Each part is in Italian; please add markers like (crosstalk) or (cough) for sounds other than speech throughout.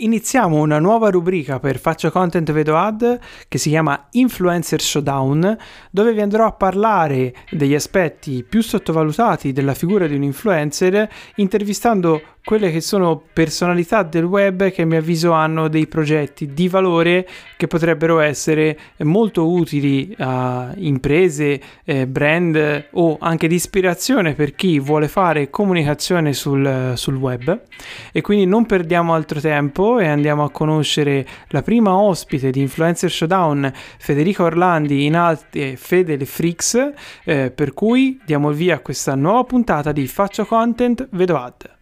Iniziamo una nuova rubrica per Faccio Content Vedo Ad che si chiama Influencer Showdown, dove vi andrò a parlare degli aspetti più sottovalutati della figura di un influencer, intervistando quelle che sono personalità del web che a mio avviso hanno dei progetti di valore che potrebbero essere molto utili a imprese, eh, brand o anche di ispirazione per chi vuole fare comunicazione sul, sul web. E quindi non perdiamo altro tempo e andiamo a conoscere la prima ospite di Influencer Showdown, Federica Orlandi in arte Fede Freaks, eh, per cui diamo il via a questa nuova puntata di Faccio Content, vedo ad.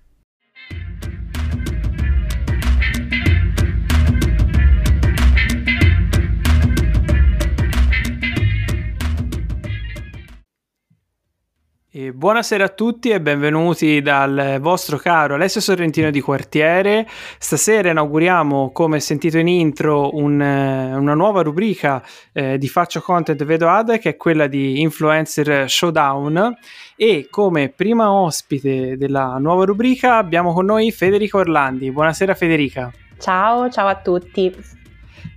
E buonasera a tutti e benvenuti dal vostro caro Alessio Sorrentino di Quartiere. Stasera inauguriamo, come sentito in intro, un, una nuova rubrica eh, di Faccio Content Vedo Ad che è quella di Influencer Showdown e come prima ospite della nuova rubrica abbiamo con noi Federica Orlandi. Buonasera Federica. Ciao, ciao a tutti.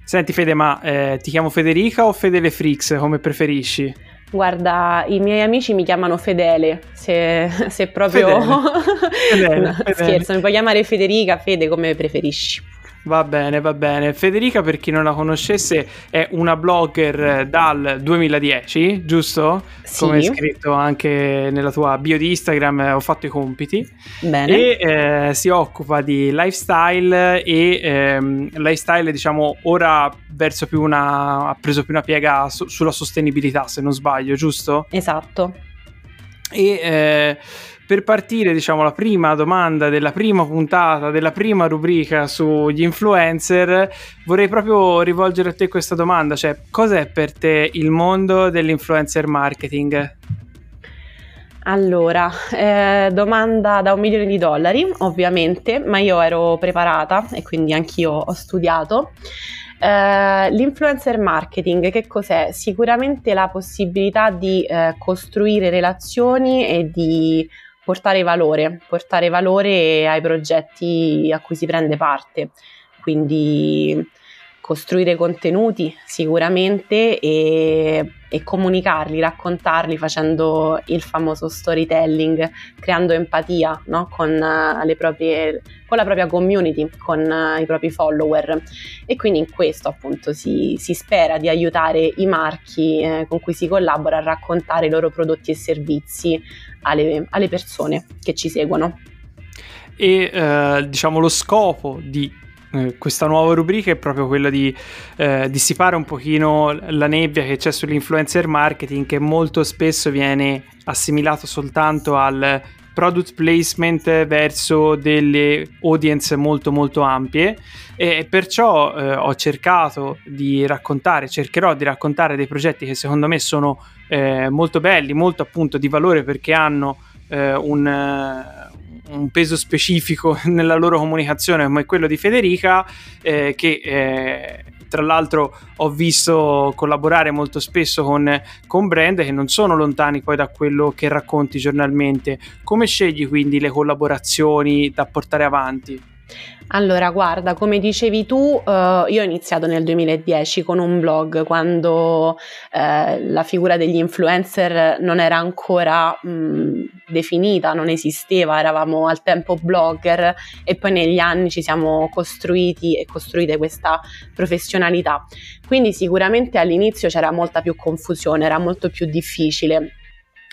Senti Fede, ma eh, ti chiamo Federica o Fedele Frix, come preferisci? Guarda, i miei amici mi chiamano Fedele, se, se proprio... Fedele. (laughs) Fedele, no, Fedele. Scherzo, mi puoi chiamare Federica, Fede, come preferisci. Va bene, va bene. Federica, per chi non la conoscesse, è una blogger dal 2010, giusto? Sì. Come hai scritto anche nella tua bio di Instagram, ho fatto i compiti. Bene. E eh, si occupa di lifestyle e ehm, lifestyle, diciamo, ora verso più una... ha preso più una piega su- sulla sostenibilità, se non sbaglio, giusto? Esatto. E... Eh, per partire, diciamo, la prima domanda della prima puntata, della prima rubrica sugli influencer, vorrei proprio rivolgere a te questa domanda, cioè cos'è per te il mondo dell'influencer marketing? Allora, eh, domanda da un milione di dollari, ovviamente, ma io ero preparata e quindi anch'io ho studiato. Uh, l'influencer marketing che cos'è? Sicuramente la possibilità di uh, costruire relazioni e di portare valore, portare valore ai progetti a cui si prende parte. Quindi costruire contenuti sicuramente e, e, comunicarli, raccontarli facendo il famoso storytelling, creando empatia no? con, uh, proprie, con, la propria community, con uh, i propri follower. E quindi in questo appunto si, si spera di aiutare i marchi eh, con cui si collabora a raccontare i loro prodotti e servizi alle, alle persone che ci seguono. E eh, diciamo lo scopo di eh, questa nuova rubrica è proprio quella di eh, dissipare un pochino la nebbia che c'è sull'influencer marketing che molto spesso viene assimilato soltanto al product placement verso delle audience molto molto ampie. E perciò eh, ho cercato di raccontare, cercherò di raccontare dei progetti che secondo me sono eh, molto belli, molto appunto di valore perché hanno eh, un un peso specifico (laughs) nella loro comunicazione come quello di Federica, eh, che eh, tra l'altro ho visto collaborare molto spesso con, con, brand che non sono lontani poi da quello che racconti giornalmente. Come scegli quindi le collaborazioni da portare avanti? Allora, guarda, come dicevi tu, uh, io ho iniziato nel 2010 con un blog quando uh, la figura degli influencer non era ancora mh, definita, non esisteva, eravamo al tempo blogger e poi negli anni ci siamo costruiti e costruite questa professionalità. Quindi sicuramente all'inizio c'era molta più confusione, era molto più difficile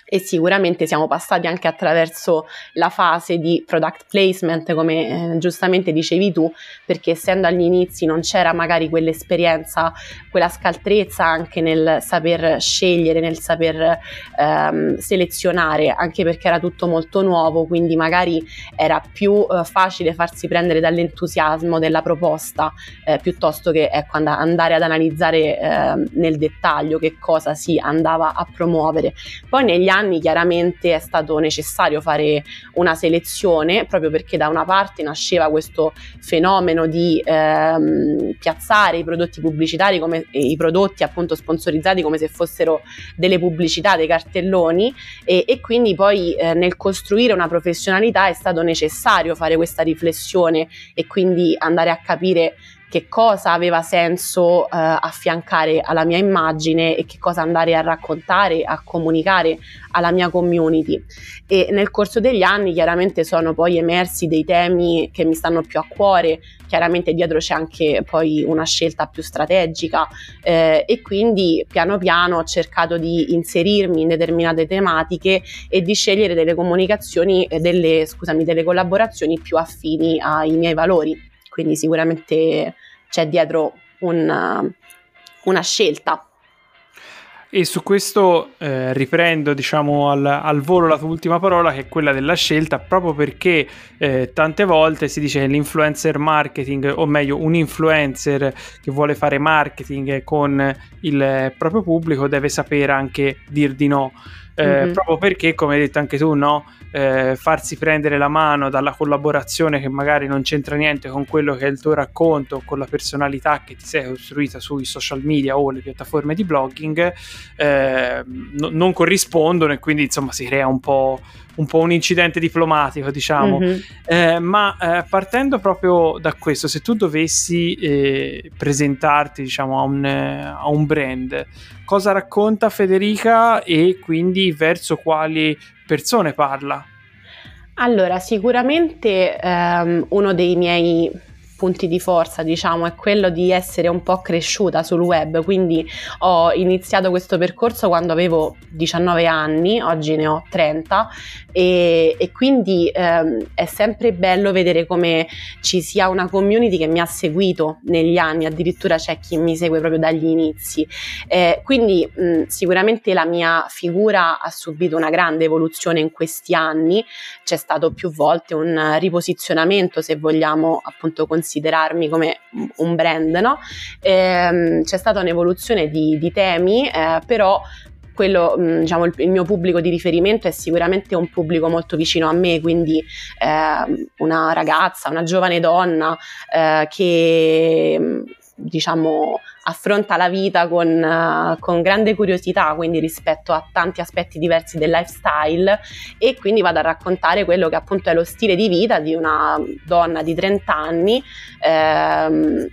e sicuramente siamo passati anche attraverso la fase di product placement, come eh, giustamente dicevi tu, perché essendo agli inizi non c'era magari quell'esperienza, quella scaltrezza anche nel saper scegliere, nel saper ehm, selezionare, anche perché era tutto molto nuovo, quindi magari era più eh, facile farsi prendere dall'entusiasmo della proposta eh, piuttosto che ecco, and- andare ad analizzare ehm, nel dettaglio che cosa si andava a promuovere. Poi negli anni chiaramente è stato necessario fare una selezione proprio perché da una parte nasceva questo fenomeno di ehm, piazzare i prodotti pubblicitari come i prodotti appunto sponsorizzati come se fossero delle pubblicità, dei cartelloni e, e quindi poi eh, nel costruire una professionalità è stato necessario fare questa riflessione e quindi andare a capire che cosa aveva senso eh, affiancare alla mia immagine e che cosa andare a raccontare, a comunicare alla mia community. E nel corso degli anni chiaramente sono poi emersi dei temi che mi stanno più a cuore, chiaramente dietro c'è anche poi una scelta più strategica eh, e quindi piano piano ho cercato di inserirmi in determinate tematiche e di scegliere delle comunicazioni, delle, scusami, delle collaborazioni più affini ai miei valori quindi sicuramente c'è dietro una, una scelta. E su questo eh, riprendo diciamo al, al, volo la tua ultima parola che è quella della scelta proprio perché eh, tante volte si dice che l'influencer marketing o meglio un influencer che vuole fare marketing con il proprio pubblico deve sapere anche dir di no eh, mm-hmm. proprio perché come hai detto anche tu no eh, farsi prendere la mano dalla collaborazione che magari non c'entra niente con quello che è il tuo racconto, con la personalità che ti sei costruita sui social media o le piattaforme di blogging, eh, no, non corrispondono e quindi insomma si crea un po' un po' un incidente diplomatico, diciamo. Mm-hmm. Eh, ma eh, partendo proprio da questo, se tu dovessi eh, presentarti, diciamo, a un, a un, brand, cosa racconta Federica e quindi verso quali persone parla? Allora, sicuramente ehm, uno dei miei punti di forza, diciamo, è quello di essere un po' cresciuta sul web, quindi ho iniziato questo percorso quando avevo 19 anni, oggi ne ho 30 e, e quindi ehm, è sempre bello vedere come ci sia una community che mi ha seguito negli anni, addirittura c'è chi mi segue proprio dagli inizi. Eh, quindi mh, sicuramente la mia figura ha subito una grande evoluzione in questi anni, c'è stato più volte un riposizionamento, se vogliamo appunto considerare considerarmi come un brand, no? Ehm, c'è stata un'evoluzione di, di temi, eh, però quello, mm, diciamo, il, mio pubblico di riferimento è sicuramente un pubblico molto vicino a me, quindi eh, una ragazza, una giovane donna eh, che mm, diciamo affronta la vita con, uh, con, grande curiosità, quindi rispetto a tanti aspetti diversi del lifestyle e quindi vado a raccontare quello che appunto è lo stile di vita di una donna di 30 anni. Ehm,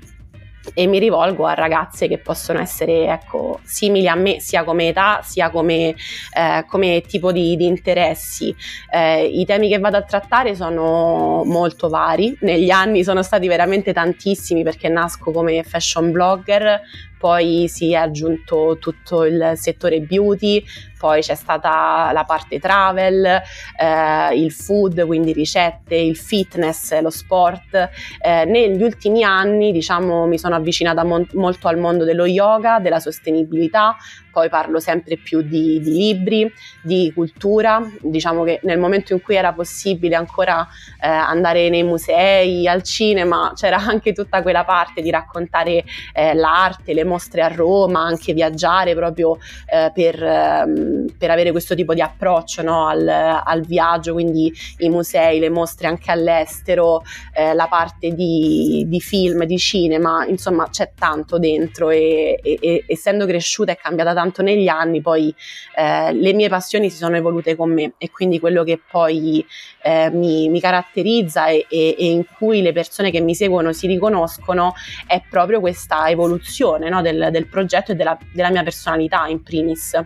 e mi rivolgo a ragazze che possono essere ecco, simili a me sia come età sia come, eh, come tipo di, di interessi. Eh, I temi che vado a trattare sono molto vari, negli anni sono stati veramente tantissimi perché nasco come fashion blogger, poi si è aggiunto tutto il settore beauty, poi c'è stata la parte travel, eh, il food, quindi ricette, il fitness, lo sport. Eh, negli ultimi anni, diciamo, mi sono avvicinata mon- molto al mondo dello yoga, della sostenibilità, poi parlo sempre più di, di, libri, di cultura, diciamo che nel momento in cui era possibile ancora eh, andare nei musei, al cinema, c'era anche tutta quella parte di raccontare eh, l'arte, le mostre a Roma, anche viaggiare proprio eh, per, ehm, per, avere questo tipo di approccio no, al, al, viaggio, quindi i musei, le mostre anche all'estero, eh, la parte di, di, film, di cinema, insomma c'è tanto dentro e, e, e essendo cresciuta e cambiata tanto negli anni poi eh, le mie passioni si sono evolute con me e quindi quello che poi eh, mi, mi, caratterizza e, e, in cui le persone che mi seguono si riconoscono è proprio questa evoluzione no, del, del, progetto e della, della mia personalità in primis.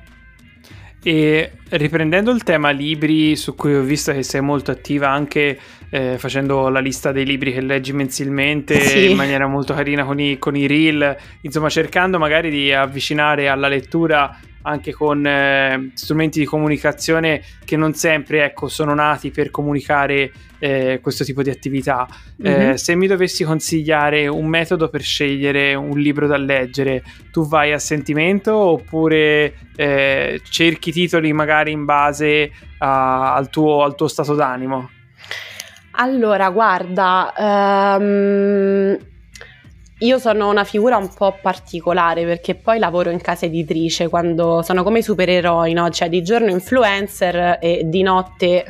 E riprendendo il tema libri, su cui ho visto che sei molto attiva anche eh, facendo la lista dei libri che leggi mensilmente sì. in maniera molto carina con i, con i reel, insomma cercando magari di avvicinare alla lettura anche con eh, strumenti di comunicazione che non sempre ecco, sono nati per comunicare eh, questo tipo di attività. Mm-hmm. se mi dovessi consigliare un metodo per scegliere un libro da leggere, tu vai a sentimento oppure eh, cerchi titoli magari in base a, al, tuo, al tuo stato d'animo? Allora, guarda, um, io sono una figura un po' particolare perché poi lavoro in casa editrice quando sono come i supereroi, no? Cioè di giorno influencer e di notte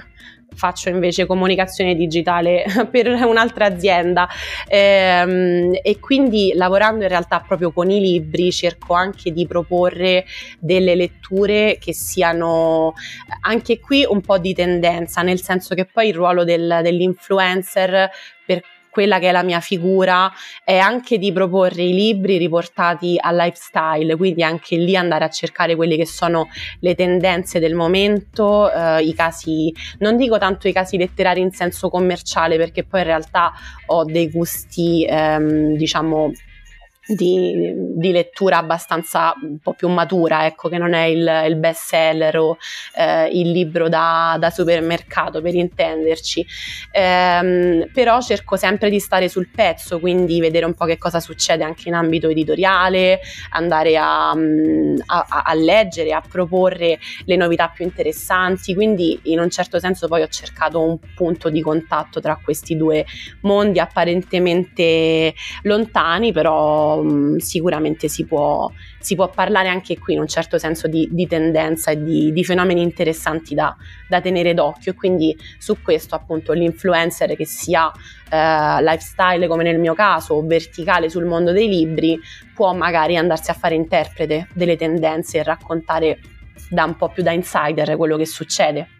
faccio invece comunicazione digitale (laughs) per un'altra azienda. Ehm, e quindi lavorando in realtà proprio con i libri cerco anche di proporre delle letture che siano anche qui un po' di tendenza, nel senso che poi il ruolo del, dell'influencer per quella che è la mia figura è anche di proporre i libri riportati al lifestyle, quindi anche lì andare a cercare quelle che sono le tendenze del momento, eh, i casi, non dico tanto i casi letterari in senso commerciale perché poi in realtà ho dei gusti ehm, diciamo di, di, lettura abbastanza un po' più matura, ecco, che non è il, il best seller o eh, il libro da, da, supermercato per intenderci. Ehm, però cerco sempre di stare sul pezzo, quindi vedere un po' che cosa succede anche in ambito editoriale, andare a, a, a leggere, a proporre le novità più interessanti. Quindi, in un certo senso, poi ho cercato un punto di contatto tra questi due mondi apparentemente lontani, però um, sicuramente si può, si può, parlare anche qui in un certo senso di, di tendenza e di, di fenomeni interessanti da, da, tenere d'occhio e quindi su questo appunto l'influencer che sia eh, lifestyle come nel mio caso o verticale sul mondo dei libri può magari andarsi a fare interprete delle tendenze e raccontare da un po' più da insider quello che succede.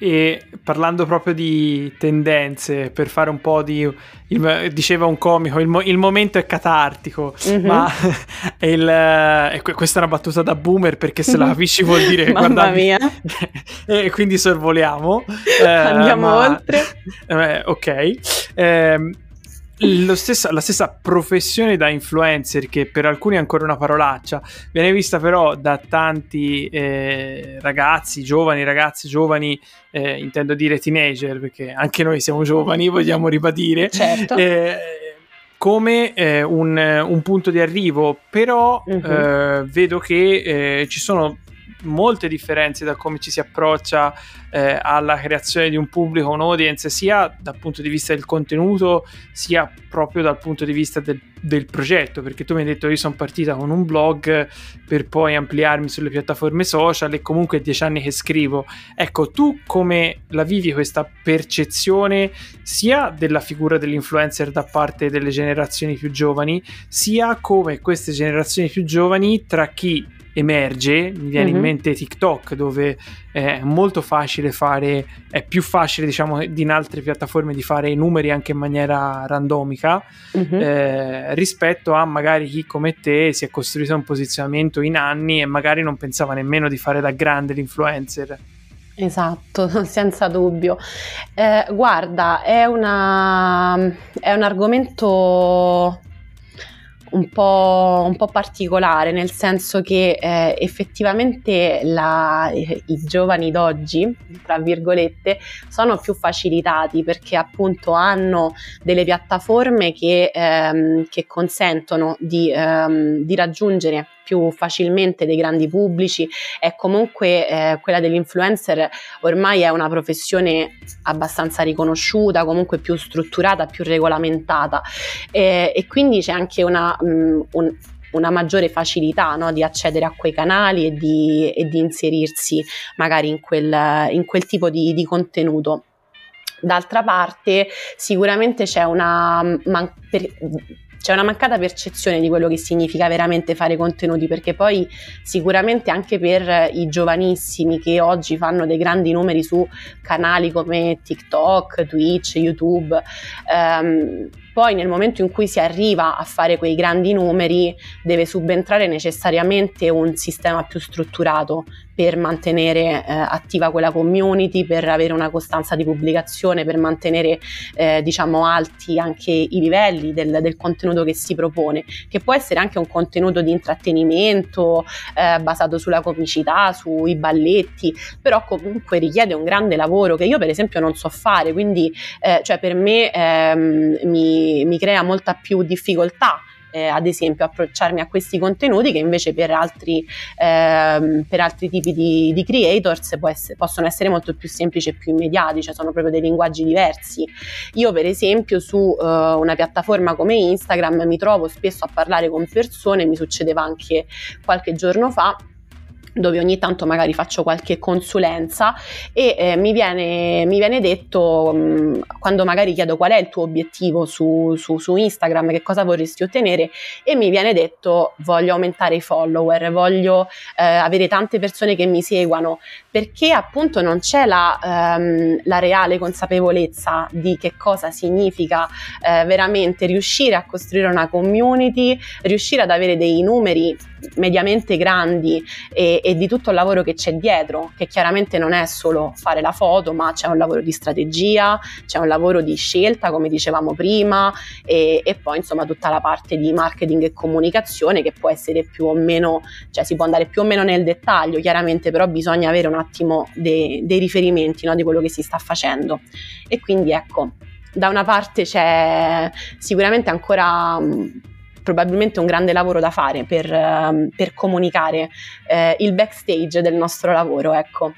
E parlando proprio di tendenze, per fare un po' di. Il, diceva un comico, il, mo, il, momento è catartico, mm-hmm. ma (laughs) il, eh, questa è una battuta da boomer perché se la (laughs) capisci vuol dire Mamma mia. (laughs) e quindi sorvoliamo. Eh, Andiamo ma, oltre. Eh, ok. Eh, stessa, la stessa professione da influencer, che per alcuni è ancora una parolaccia, viene vista però da tanti eh, ragazzi, giovani, ragazzi giovani, eh, intendo dire teenager, perché anche noi siamo giovani, vogliamo ribadire. Certo. Eh, come eh, un, un, punto di arrivo, però uh-huh. vedo che eh, ci sono molte differenze da come ci si approccia eh, alla creazione di un pubblico, un audience, sia dal punto di vista del contenuto, sia proprio dal punto di vista del, del progetto, perché tu mi hai detto io sono partita con un blog per poi ampliarmi sulle piattaforme social e comunque è dieci anni che scrivo. Ecco, tu come la vivi questa percezione sia della figura dell'influencer da parte delle generazioni più giovani, sia come queste generazioni più giovani tra chi emerge, mi viene mm-hmm. in mhm. mente TikTok dove è molto facile fare, è più facile diciamo di in altre piattaforme di fare i numeri anche in maniera randomica mm-hmm. eh, rispetto a magari chi come te si è costruito un posizionamento in anni e magari non pensava nemmeno di fare da grande l'influencer. Esatto, (laughs) senza dubbio. Eh, guarda, è, una, è un argomento un po', un po', particolare, nel senso che eh, effettivamente la, i giovani d'oggi, tra virgolette, sono più facilitati perché appunto hanno delle piattaforme che, ehm, che consentono di, ehm, di raggiungere più facilmente dei grandi pubblici e comunque eh, quella dell'influencer ormai è una professione abbastanza riconosciuta, comunque più strutturata, più regolamentata e, e quindi c'è anche una, mh, mm, un, una maggiore facilità no, di accedere a quei canali e di, e di inserirsi magari in quel, in quel tipo di, di contenuto. D'altra parte, sicuramente c'è una. Man- per, c'è una mancata percezione di quello che significa veramente fare contenuti, perché poi sicuramente anche per i giovanissimi che oggi fanno dei grandi numeri su canali come TikTok, Twitch, YouTube, ehm, poi nel momento in cui si arriva a fare quei grandi numeri deve subentrare necessariamente un sistema più strutturato per mantenere eh, attiva quella community, per avere una costanza di pubblicazione, per mantenere eh, diciamo alti anche i livelli del, del, contenuto che si propone, che può essere anche un contenuto di intrattenimento eh, basato sulla comicità, sui balletti, però comunque richiede un grande lavoro che io per esempio non so fare, quindi eh, cioè per me ehm, mi mi, crea molta più difficoltà eh, ad esempio approcciarmi a questi contenuti che invece per altri, ehm, per altri tipi di, di creators essere, possono essere molto più semplici e più immediati, cioè sono proprio dei linguaggi diversi. Io per esempio su uh, una piattaforma come Instagram mi trovo spesso a parlare con persone, mi succedeva anche qualche giorno fa dove ogni tanto magari faccio qualche consulenza e eh, mi, viene, mi, viene, detto mh, mm, quando magari chiedo qual è il tuo obiettivo su, su, su, Instagram, che cosa vorresti ottenere e mi viene detto voglio aumentare i follower, voglio eh, avere tante persone che mi seguano perché appunto non c'è la, ehm, la reale consapevolezza di che cosa significa eh, veramente riuscire a costruire una community, riuscire ad avere dei numeri mediamente grandi e, e, di tutto il lavoro che c'è dietro, che chiaramente non è solo fare la foto, ma c'è un lavoro di strategia, c'è un lavoro di scelta, come dicevamo prima, e, e poi insomma tutta la parte di marketing e comunicazione che può essere più o meno, cioè si può andare più o meno nel dettaglio, chiaramente però bisogna avere un attimo dei, dei riferimenti no, di quello che si sta facendo. E quindi ecco, da una parte c'è sicuramente ancora probabilmente un grande lavoro da fare per, ehm, per comunicare eh, il backstage del nostro lavoro, ecco.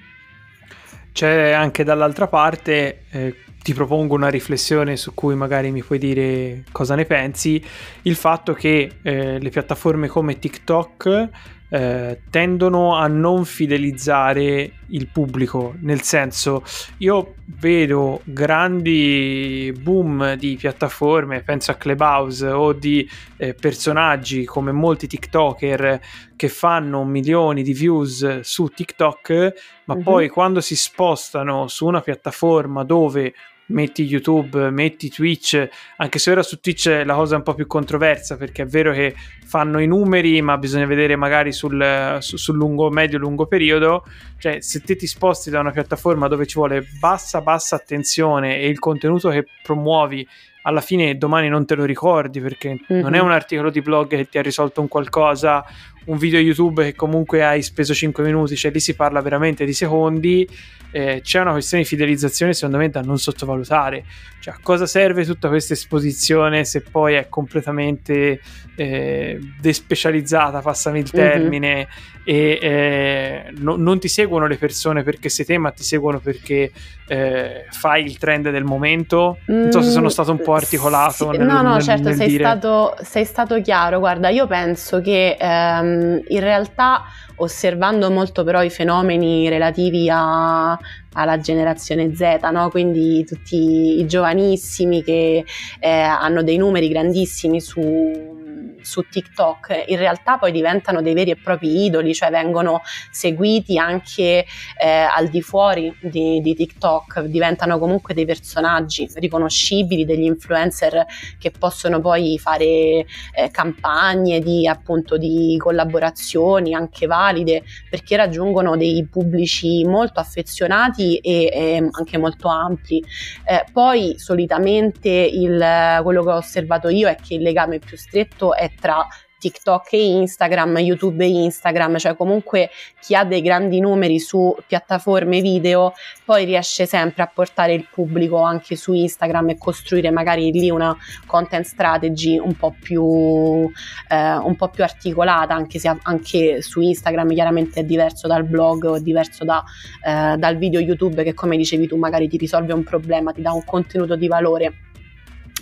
C'è anche dall'altra parte, eh, ti propongo una riflessione su cui magari mi puoi dire cosa ne pensi, il fatto che eh, le piattaforme come TikTok eh, tendono a non fidelizzare il pubblico, nel senso io vedo grandi boom di piattaforme, penso a Clubhouse o di eh, personaggi come molti TikToker che fanno milioni di views su TikTok, ma uh-huh. poi quando si spostano su una piattaforma dove metti YouTube, metti Twitch, anche se ora su Twitch la cosa è un po' più controversa perché è vero che fanno i numeri, ma bisogna vedere magari sul, su, sul lungo, medio-lungo periodo. Cioè, se te ti sposti da una piattaforma dove ci vuole bassa, bassa attenzione e il contenuto che promuovi alla fine domani non te lo ricordi perché mm-hmm. non è un articolo di blog che ti ha risolto un qualcosa, un video YouTube che comunque hai speso 5 minuti, cioè lì si parla veramente di secondi eh, c'è una questione di fidelizzazione secondo me da non sottovalutare. Cioè, a cosa serve tutta questa esposizione se poi è completamente eh, despecializzata, passami il mhm. termine, mm-hmm. e eh, no, non ti seguono le persone perché sei te, ma ti seguono perché eh, fai il trend del momento? Non so se sono stato un po' mm, articolato. Sì, nel, no, no, nel, certo, nel sei, dire... stato, sei stato chiaro. Guarda, io penso che ehm, in realtà osservando molto però i fenomeni relativi a, alla generazione Z, no? quindi tutti i giovanissimi che eh, hanno dei numeri grandissimi su su TikTok in realtà poi diventano dei veri e propri idoli, cioè vengono seguiti anche eh, al di fuori di, di, TikTok, diventano comunque dei personaggi riconoscibili, degli influencer che possono poi fare eh, campagne di appunto di collaborazioni anche valide perché raggiungono dei pubblici molto affezionati e, e anche molto ampli. Eh, poi solitamente il, quello che ho osservato io è che il legame più stretto è tra TikTok e Instagram, YouTube e Instagram, cioè comunque chi ha dei grandi numeri su piattaforme video poi riesce sempre a portare il pubblico anche su Instagram e costruire magari lì una content strategy un po' più, eh, un po più articolata, anche se anche su Instagram chiaramente è diverso dal blog o è diverso da, eh, dal video YouTube che come dicevi tu magari ti risolve un problema, ti dà un contenuto di valore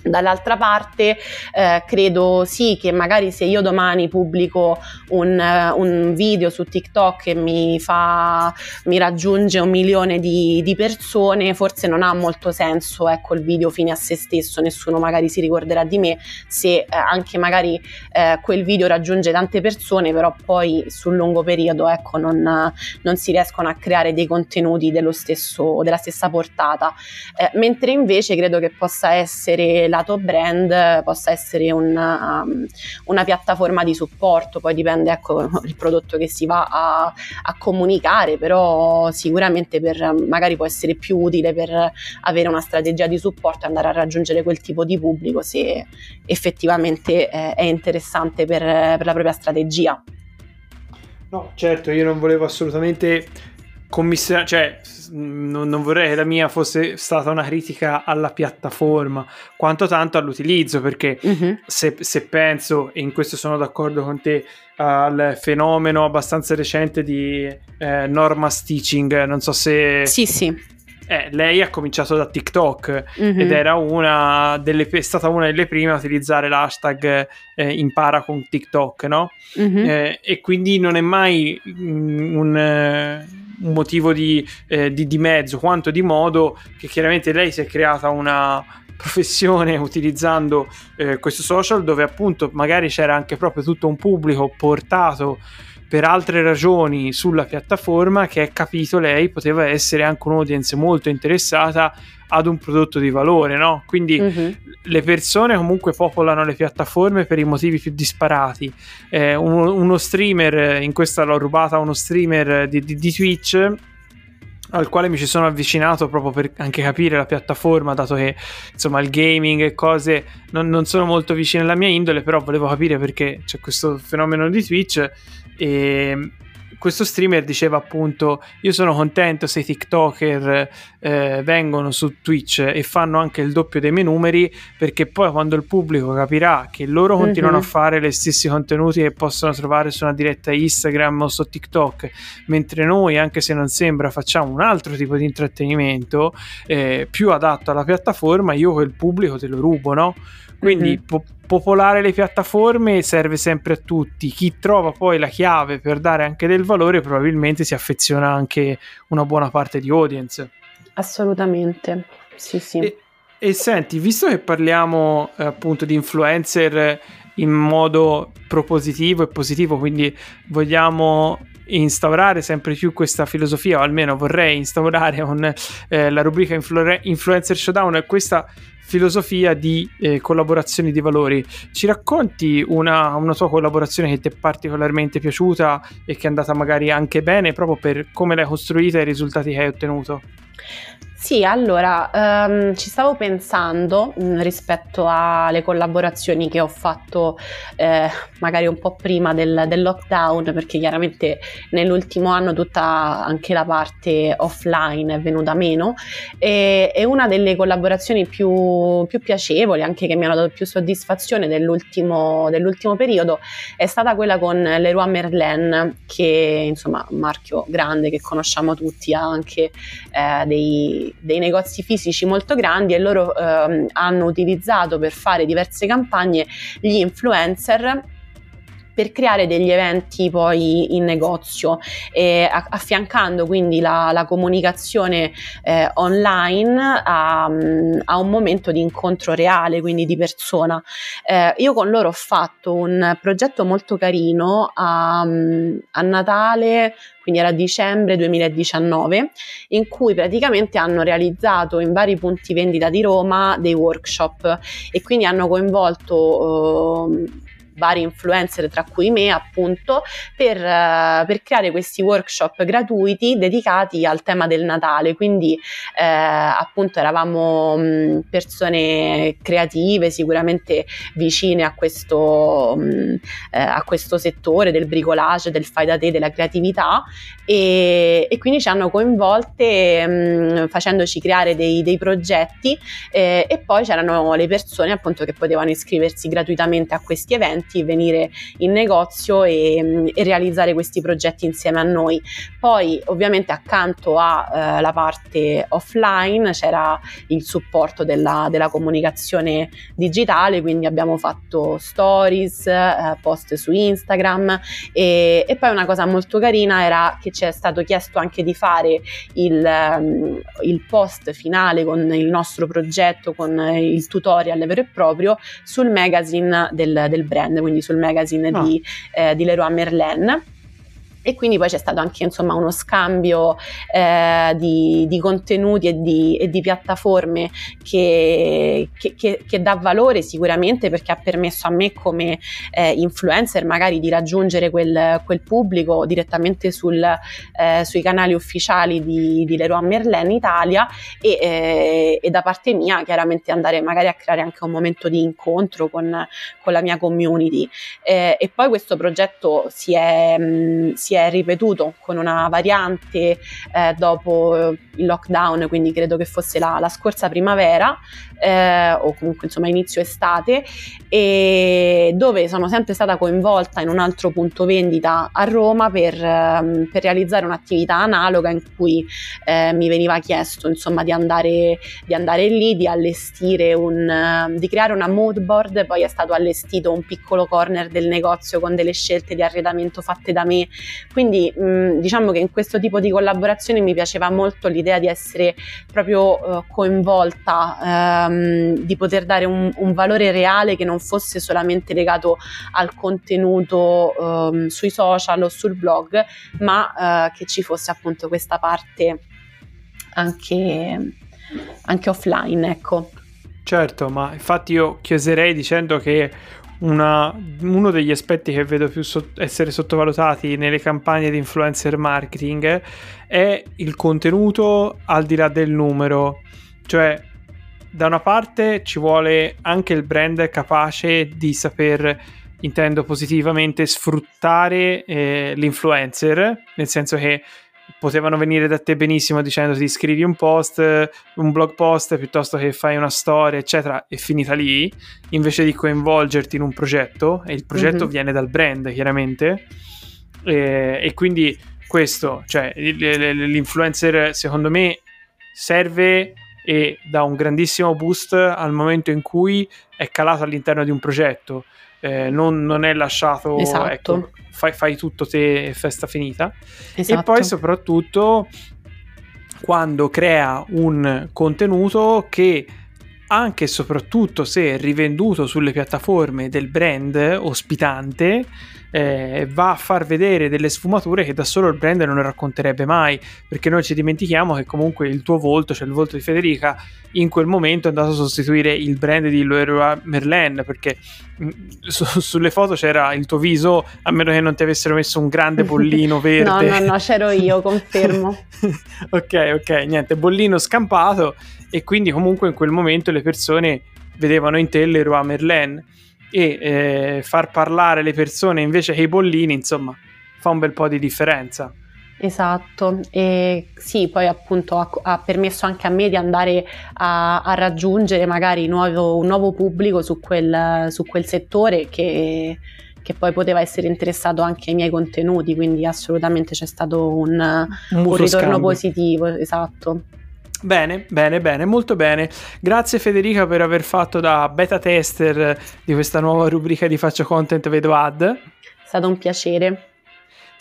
Dall'altra parte eh, credo sì che magari se io domani pubblico un, uh, un video su TikTok e mi, fa, mi raggiunge un milione di, di, persone, forse non ha molto senso ecco, il video fine a se stesso, nessuno magari si ricorderà di me se eh, anche magari eh, quel video raggiunge tante persone, però poi sul lungo periodo ecco, non, non si riescono a creare dei contenuti stesso, della stessa portata. Eh, mentre invece credo che possa essere lato brand possa essere una, um, una, piattaforma di supporto, poi dipende ecco (laughs) il prodotto che si va a, a, comunicare, però sicuramente per, magari può essere più utile per avere una strategia di supporto e andare a raggiungere quel tipo di pubblico se effettivamente eh, è interessante per, per la propria strategia. No, certo, io non volevo assolutamente commissione, cioè non, non, vorrei che la mia fosse stata una critica alla piattaforma, quanto tanto all'utilizzo, perché uh-huh. se, se, penso, e in questo sono d'accordo con te, al fenomeno abbastanza recente di eh, Norma Stitching, non so se... Sì, sì. Eh, lei ha cominciato da TikTok mm-hmm. ed era una delle, è stata una delle prime a utilizzare l'hashtag eh, impara con TikTok, no? Mm-hmm. Eh, e quindi non è mai mm, un, eh, un motivo di, eh, di, di mezzo quanto di modo che chiaramente lei si è creata una professione (laughs) utilizzando eh, questo social dove appunto magari c'era anche proprio tutto un pubblico portato per altre ragioni sulla piattaforma che ha capito lei poteva essere anche un'audience molto interessata ad un prodotto di valore, no? Quindi uh-huh. le persone comunque popolano le piattaforme per i motivi più disparati. Eh, uno, uno, streamer, in questa l'ho rubata uno streamer di, di, di Twitch al quale mi ci sono avvicinato proprio per anche capire la piattaforma, dato che insomma il gaming e cose non, non sono molto vicine alla mia indole, però volevo capire perché c'è questo fenomeno di Twitch e questo streamer diceva appunto io sono contento se i TikToker eh, vengono su Twitch e fanno anche il doppio dei miei numeri perché poi quando il pubblico capirà che loro mhm. continuano mm-hmm. a fare gli stessi contenuti che possono trovare su una diretta Instagram o su TikTok mentre noi anche se non sembra facciamo un altro tipo di intrattenimento eh, più adatto alla piattaforma io quel pubblico te lo rubo no? Quindi mm-hmm. po- popolare le piattaforme serve sempre a tutti. Chi trova poi la chiave per dare anche del valore probabilmente si affeziona anche una buona parte di audience. Assolutamente, sì sì. E, e senti, visto che parliamo eh, appunto di influencer in modo propositivo e positivo, quindi vogliamo instaurare sempre più questa filosofia, o almeno vorrei instaurare con eh, la rubrica Influ- Influencer Showdown questa filosofia di eh, collaborazioni di valori. Ci racconti una, una, tua collaborazione che ti è particolarmente piaciuta e che è andata magari anche bene proprio per come l'hai costruita e i risultati che hai ottenuto? Sì, allora um, ci stavo pensando mh, mm, rispetto alle collaborazioni che ho fatto eh, magari un po' prima del, del, lockdown, perché chiaramente nell'ultimo anno tutta anche la parte offline è venuta meno. E, e una delle collaborazioni più, più, piacevoli, anche che mi hanno dato più soddisfazione dell'ultimo, dell'ultimo periodo, è stata quella con Leroy Merlin, che insomma un marchio grande che conosciamo tutti, ha anche eh, dei dei, negozi fisici molto grandi e loro ehm, hanno utilizzato per fare diverse campagne gli influencer per creare degli eventi poi in negozio, eh, affiancando quindi la, la comunicazione eh, online a, a, un momento di incontro reale, quindi di persona. Eh, io con loro ho fatto un progetto molto carino a, a Natale quindi era dicembre 2019, in cui praticamente hanno realizzato in vari punti vendita di Roma dei workshop e quindi hanno coinvolto eh, vari influencer, tra cui me, appunto, per, uh, per creare questi workshop gratuiti dedicati al tema del Natale. Quindi, eh, appunto, eravamo mh, persone creative, sicuramente vicine a questo, mh, eh, a questo settore del bricolage, del fai da te, della creatività e, e quindi ci hanno coinvolte mh, facendoci creare dei, dei progetti eh, e poi c'erano le persone appunto che potevano iscriversi gratuitamente a questi eventi clienti venire in negozio e, e realizzare questi progetti insieme a noi. Poi ovviamente accanto alla eh, parte offline c'era il supporto della, della, comunicazione digitale, quindi abbiamo fatto stories, eh, post su Instagram e, e, poi una cosa molto carina era che ci è stato chiesto anche di fare il, um, il post finale con il nostro progetto, con il tutorial vero e proprio sul magazine del, del brand quindi sul magazine oh. di, eh, di Leroy Merlin e quindi poi c'è stato anche insomma, uno scambio eh, di, di, contenuti e di, e di piattaforme che, che, che, che, dà valore sicuramente perché ha permesso a me come eh, influencer magari di raggiungere quel, quel pubblico direttamente sul, eh, sui canali ufficiali di, di Leroy Merlin Italia e, eh, e, da parte mia chiaramente andare magari a creare anche un momento di incontro con, con la mia community. Eh, e poi questo progetto si è, mh, è ripetuto con una variante eh, dopo il lockdown, quindi credo che fosse la, la scorsa primavera eh, o comunque insomma inizio estate e dove sono sempre stata coinvolta in un altro punto vendita a Roma per, ehm, per realizzare un'attività analoga in cui eh, mi veniva chiesto insomma di andare, di andare lì, di allestire un, di creare una mood board, poi è stato allestito un piccolo corner del negozio con delle scelte di arredamento fatte da me, quindi mh, diciamo che in questo tipo di collaborazione mi piaceva molto l'idea di essere proprio eh, coinvolta ehm, di poter dare un, un, valore reale che non fosse solamente legato al contenuto ehm, sui social o sul blog, ma eh, che ci fosse appunto questa parte anche, anche offline, ecco. Certo, ma infatti io chiuserei dicendo che una, uno degli aspetti che vedo più so- essere sottovalutati nelle campagne di influencer marketing è il contenuto al di là del numero. Cioè, da una parte ci vuole anche il brand capace di saper, intendo positivamente, sfruttare eh, l'influencer, nel senso che potevano venire da te benissimo dicendoti scrivi un post, un blog post piuttosto che fai una storia, eccetera, e finita lì, invece di coinvolgerti in un progetto, e il progetto mm-hmm. viene dal brand, chiaramente. E, e quindi questo, cioè l'influencer, secondo me, serve e dà un grandissimo boost al momento in cui è calato all'interno di un progetto. Eh, non, non, è lasciato esatto. ecco, fai, fai, tutto te e festa finita esatto. e poi soprattutto quando crea un contenuto che anche e soprattutto se rivenduto sulle piattaforme del brand ospitante eh, va a far vedere delle sfumature che da solo il brand non racconterebbe mai, perché noi ci dimentichiamo che comunque il tuo volto, cioè il volto di Federica, in quel momento è andato a sostituire il brand di Leroy Merlin, perché mm, su, sulle foto c'era il tuo viso, a meno che non ti avessero messo un grande bollino (laughs) verde. no, no, no, c'ero io, confermo. (laughs) ok, ok, niente, bollino scampato e quindi comunque in quel momento le persone vedevano in te Leroy Merlin e eh, far parlare le persone invece che i bollini, insomma, fa un bel po' di differenza. Esatto, e sì, poi appunto ha, ha permesso anche a me di andare a, a raggiungere magari nuovo, un nuovo pubblico su quel, su quel settore che, che, poi poteva essere interessato anche ai miei contenuti, quindi assolutamente c'è stato un, un, un ritorno scambio. positivo, esatto. Bene, bene, bene, molto bene. Grazie Federica per aver fatto da beta tester di questa nuova rubrica di Faccio Content Vedo Ad. È stato un piacere.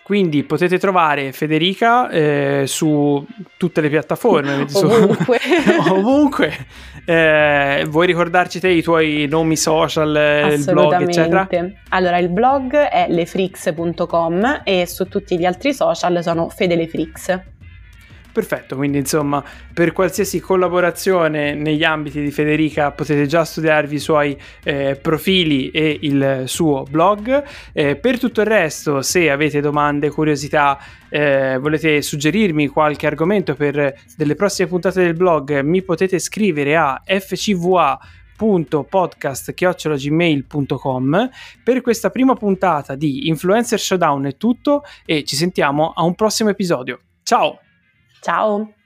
Quindi potete trovare Federica eh, su tutte le piattaforme, (laughs) (laughs) ovunque. Su, ovunque. Eh, vuoi ricordarci te i tuoi nomi social, il blog, eccetera? Allora, il blog è lefrix.com e su tutti gli altri social sono fedelefrix. Perfetto, quindi insomma per qualsiasi collaborazione negli ambiti di Federica potete già studiarvi i suoi eh, profili e il suo blog. Eh, per tutto il resto, se avete domande, curiosità, eh, volete suggerirmi qualche argomento per delle prossime puntate del blog, mi potete scrivere a fcva podcast.gmail.com per questa prima puntata di Influencer Showdown è tutto e ci sentiamo a un prossimo episodio. Ciao! Ciao!